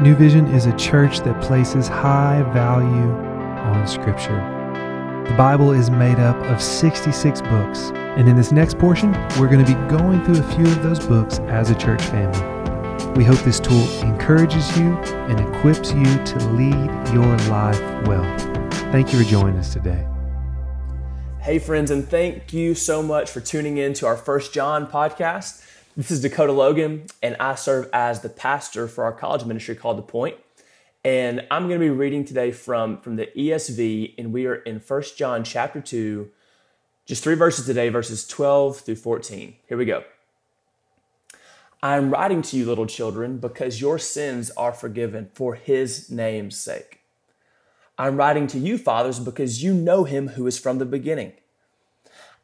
New Vision is a church that places high value on Scripture. The Bible is made up of 66 books, and in this next portion, we're going to be going through a few of those books as a church family. We hope this tool encourages you and equips you to lead your life well. Thank you for joining us today. Hey, friends, and thank you so much for tuning in to our First John podcast. This is Dakota Logan, and I serve as the pastor for our college ministry called The Point. And I'm going to be reading today from, from the ESV, and we are in 1 John chapter 2, just three verses today, verses 12 through 14. Here we go. I am writing to you, little children, because your sins are forgiven for his name's sake. I'm writing to you, fathers, because you know him who is from the beginning.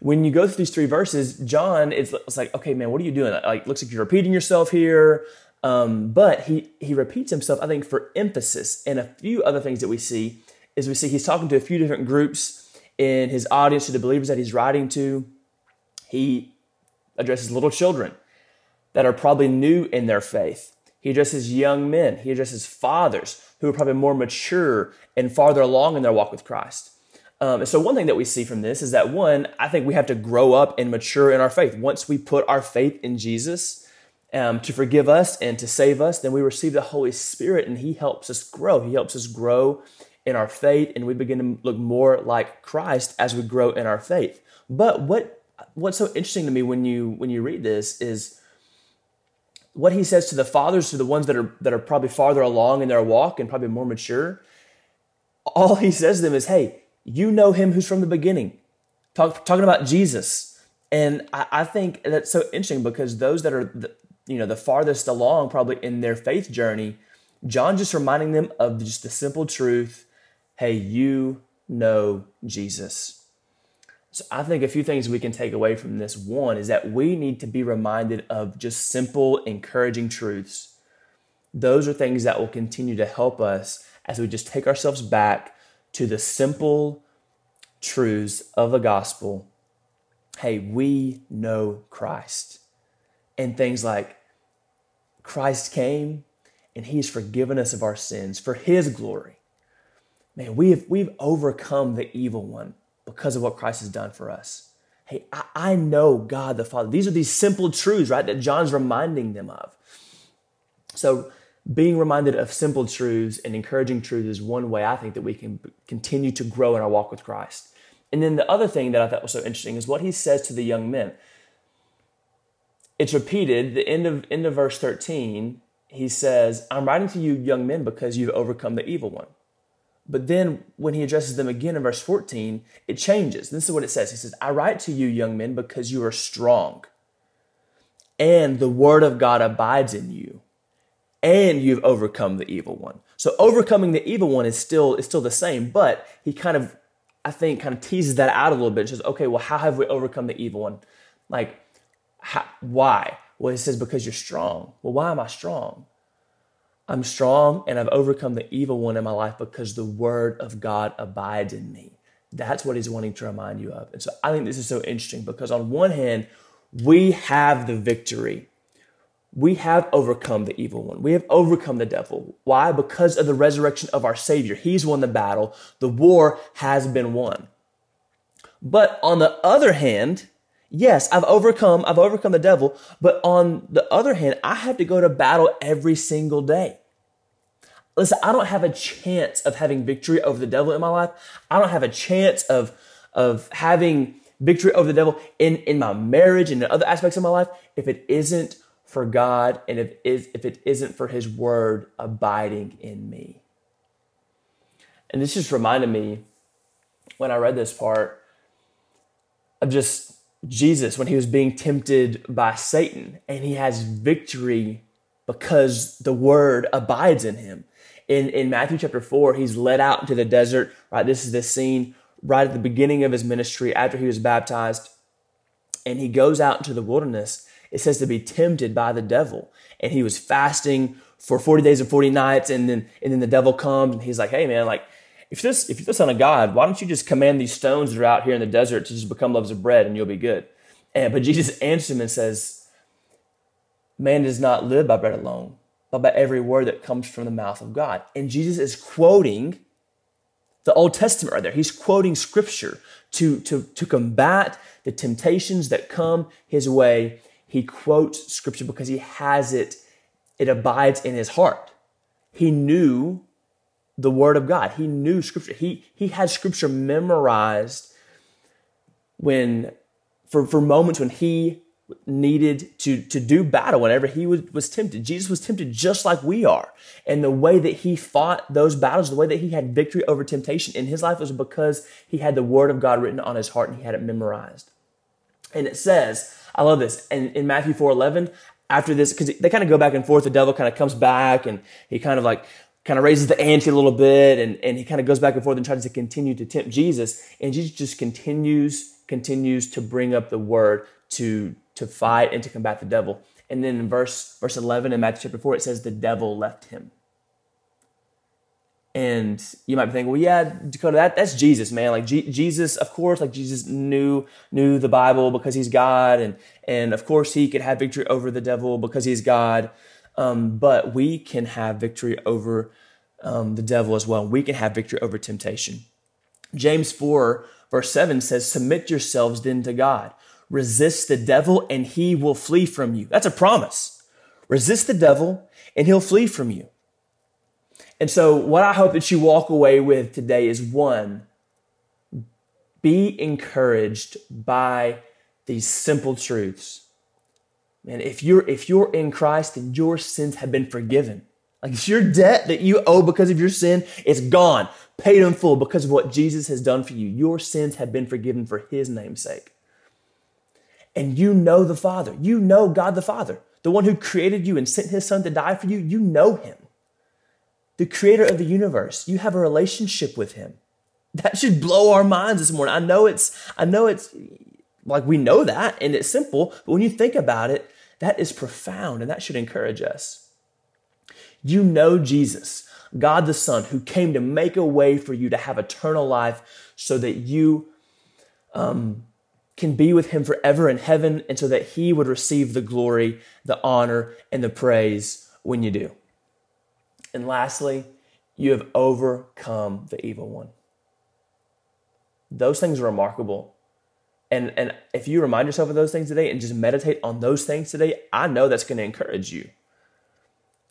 when you go through these three verses, John is it's like, okay, man, what are you doing? Like, looks like you're repeating yourself here. Um, but he he repeats himself, I think, for emphasis. And a few other things that we see is we see he's talking to a few different groups in his audience to the believers that he's writing to. He addresses little children that are probably new in their faith. He addresses young men. He addresses fathers who are probably more mature and farther along in their walk with Christ. Um, so, one thing that we see from this is that one, I think we have to grow up and mature in our faith. Once we put our faith in Jesus um, to forgive us and to save us, then we receive the Holy Spirit and He helps us grow. He helps us grow in our faith and we begin to look more like Christ as we grow in our faith. But what what's so interesting to me when you when you read this is what he says to the fathers, to the ones that are that are probably farther along in their walk and probably more mature. All he says to them is, "Hey, you know him who's from the beginning. Talk, talking about Jesus. And I, I, think that's so interesting because those that are, the, you know, the farthest along probably in their faith journey, John just reminding them of just the simple truth hey, you know Jesus. So I think a few things we can take away from this. One is that we need to be reminded of just simple, encouraging truths. Those are things that will continue to help us as we just take ourselves back to the simple truths of the gospel hey, we know Christ. And things like Christ came and he's forgiven us of our sins for his glory. Man, we have, we've overcome the evil one because of what Christ has done for us. Hey, I, I know God the Father. These are these simple truths, right, that John's reminding them of. So being reminded of simple truths and encouraging truths is one way I think that we can continue to grow in our walk with Christ. And then the other thing that I thought was so interesting is what he says to the young men. It's repeated, the end of end of verse 13, he says, I'm writing to you young men because you've overcome the evil one. But then when he addresses them again in verse 14, it changes. This is what it says. He says, I write to you, young men, because you are strong, and the word of God abides in you and you've overcome the evil one. So overcoming the evil one is still is still the same, but he kind of I think kind of teases that out a little bit. And says, okay, well, how have we overcome the evil one? Like, how, why? Well, he says because you're strong. Well, why am I strong? I'm strong and I've overcome the evil one in my life because the word of God abides in me. That's what he's wanting to remind you of. And so I think this is so interesting because on one hand, we have the victory we have overcome the evil one. We have overcome the devil. Why? Because of the resurrection of our Savior. He's won the battle. The war has been won. But on the other hand, yes, I've overcome, I've overcome the devil. But on the other hand, I have to go to battle every single day. Listen, I don't have a chance of having victory over the devil in my life. I don't have a chance of, of having victory over the devil in, in my marriage and in other aspects of my life if it isn't for God and if, if it isn't for His Word abiding in me. And this just reminded me when I read this part of just Jesus when he was being tempted by Satan and he has victory because the Word abides in him. In, in Matthew chapter 4, he's led out into the desert, right? This is the scene right at the beginning of his ministry after he was baptized. And he goes out into the wilderness, it says to be tempted by the devil. And he was fasting for 40 days and 40 nights. And then, and then the devil comes and he's like, hey, man, like, if this if you're the son of God, why don't you just command these stones that are out here in the desert to just become loaves of bread and you'll be good? And but Jesus answers him and says, Man does not live by bread alone, but by every word that comes from the mouth of God. And Jesus is quoting the Old Testament right there. He's quoting scripture to, to, to combat the temptations that come his way. He quotes scripture because he has it, it abides in his heart. He knew the word of God. He knew scripture. He, he had scripture memorized when, for, for moments when he needed to, to do battle whenever he was, was tempted. Jesus was tempted just like we are. And the way that he fought those battles, the way that he had victory over temptation in his life was because he had the word of God written on his heart and he had it memorized. And it says, I love this. And in Matthew 4 11, after this, because they kind of go back and forth, the devil kind of comes back and he kind of like kind of raises the ante a little bit and, and he kind of goes back and forth and tries to continue to tempt Jesus. And Jesus just continues, continues to bring up the word to to fight and to combat the devil. And then in verse verse 11 in Matthew chapter 4, it says the devil left him. And you might be thinking, well, yeah, Dakota, that, that's Jesus, man. Like G- Jesus, of course, like Jesus knew knew the Bible because he's God, and and of course he could have victory over the devil because he's God. Um, but we can have victory over um, the devil as well. We can have victory over temptation. James 4, verse 7 says, Submit yourselves then to God. Resist the devil and he will flee from you. That's a promise. Resist the devil and he'll flee from you. And so, what I hope that you walk away with today is one, be encouraged by these simple truths. And if you're if you're in Christ, then your sins have been forgiven. Like your debt that you owe because of your sin, it's gone, paid in full because of what Jesus has done for you. Your sins have been forgiven for his name's sake and you know the Father. You know God the Father, the one who created you and sent his Son to die for you. You know him, the creator of the universe. You have a relationship with him. That should blow our minds this morning. I know it's, I know it's like we know that and it's simple, but when you think about it, that is profound and that should encourage us. You know Jesus, God the Son, who came to make a way for you to have eternal life so that you um, can be with him forever in heaven and so that he would receive the glory, the honor, and the praise when you do. And lastly, you have overcome the evil one. Those things are remarkable. And, and if you remind yourself of those things today and just meditate on those things today, I know that's going to encourage you.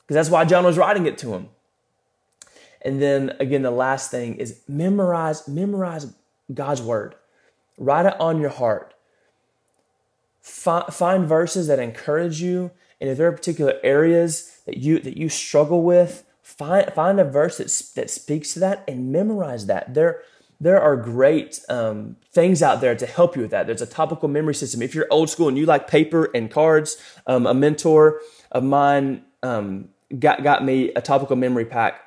Because that's why John was writing it to him. And then again, the last thing is memorize, memorize God's word. Write it on your heart. Find verses that encourage you, and if there are particular areas that you that you struggle with, find find a verse that that speaks to that and memorize that. There there are great um, things out there to help you with that. There's a topical memory system. If you're old school and you like paper and cards, um, a mentor of mine um, got got me a topical memory pack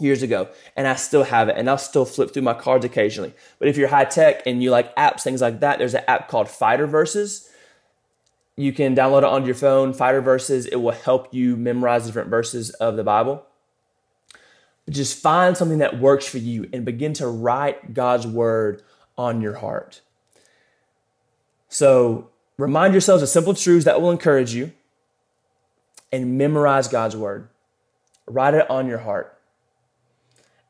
years ago and I still have it and I'll still flip through my cards occasionally. But if you're high tech and you like apps, things like that, there's an app called Fighter Verses. You can download it onto your phone, Fighter Verses. It will help you memorize different verses of the Bible. But just find something that works for you and begin to write God's word on your heart. So remind yourselves of simple truths that will encourage you and memorize God's word. Write it on your heart.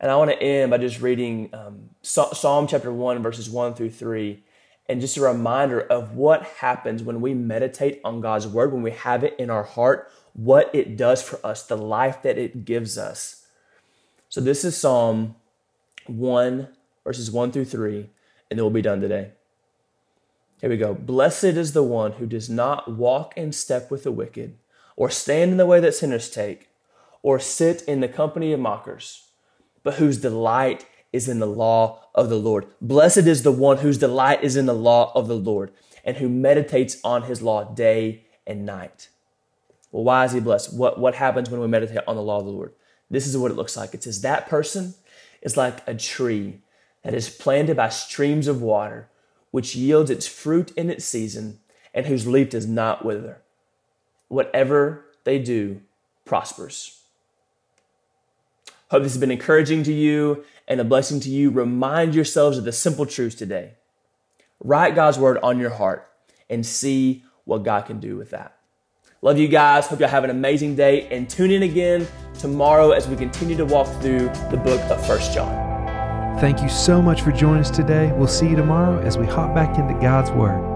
And I want to end by just reading um, Psalm chapter 1, verses 1 through 3, and just a reminder of what happens when we meditate on God's word, when we have it in our heart, what it does for us, the life that it gives us. So this is Psalm 1, verses 1 through 3, and it will be done today. Here we go. Blessed is the one who does not walk in step with the wicked, or stand in the way that sinners take, or sit in the company of mockers but whose delight is in the law of the Lord. Blessed is the one whose delight is in the law of the Lord and who meditates on his law day and night. Well, why is he blessed? What, what happens when we meditate on the law of the Lord? This is what it looks like. It says, That person is like a tree that is planted by streams of water, which yields its fruit in its season, and whose leaf does not wither. Whatever they do prospers. Hope this has been encouraging to you and a blessing to you. Remind yourselves of the simple truths today. Write God's word on your heart and see what God can do with that. Love you guys. Hope y'all have an amazing day and tune in again tomorrow as we continue to walk through the book of First John. Thank you so much for joining us today. We'll see you tomorrow as we hop back into God's Word.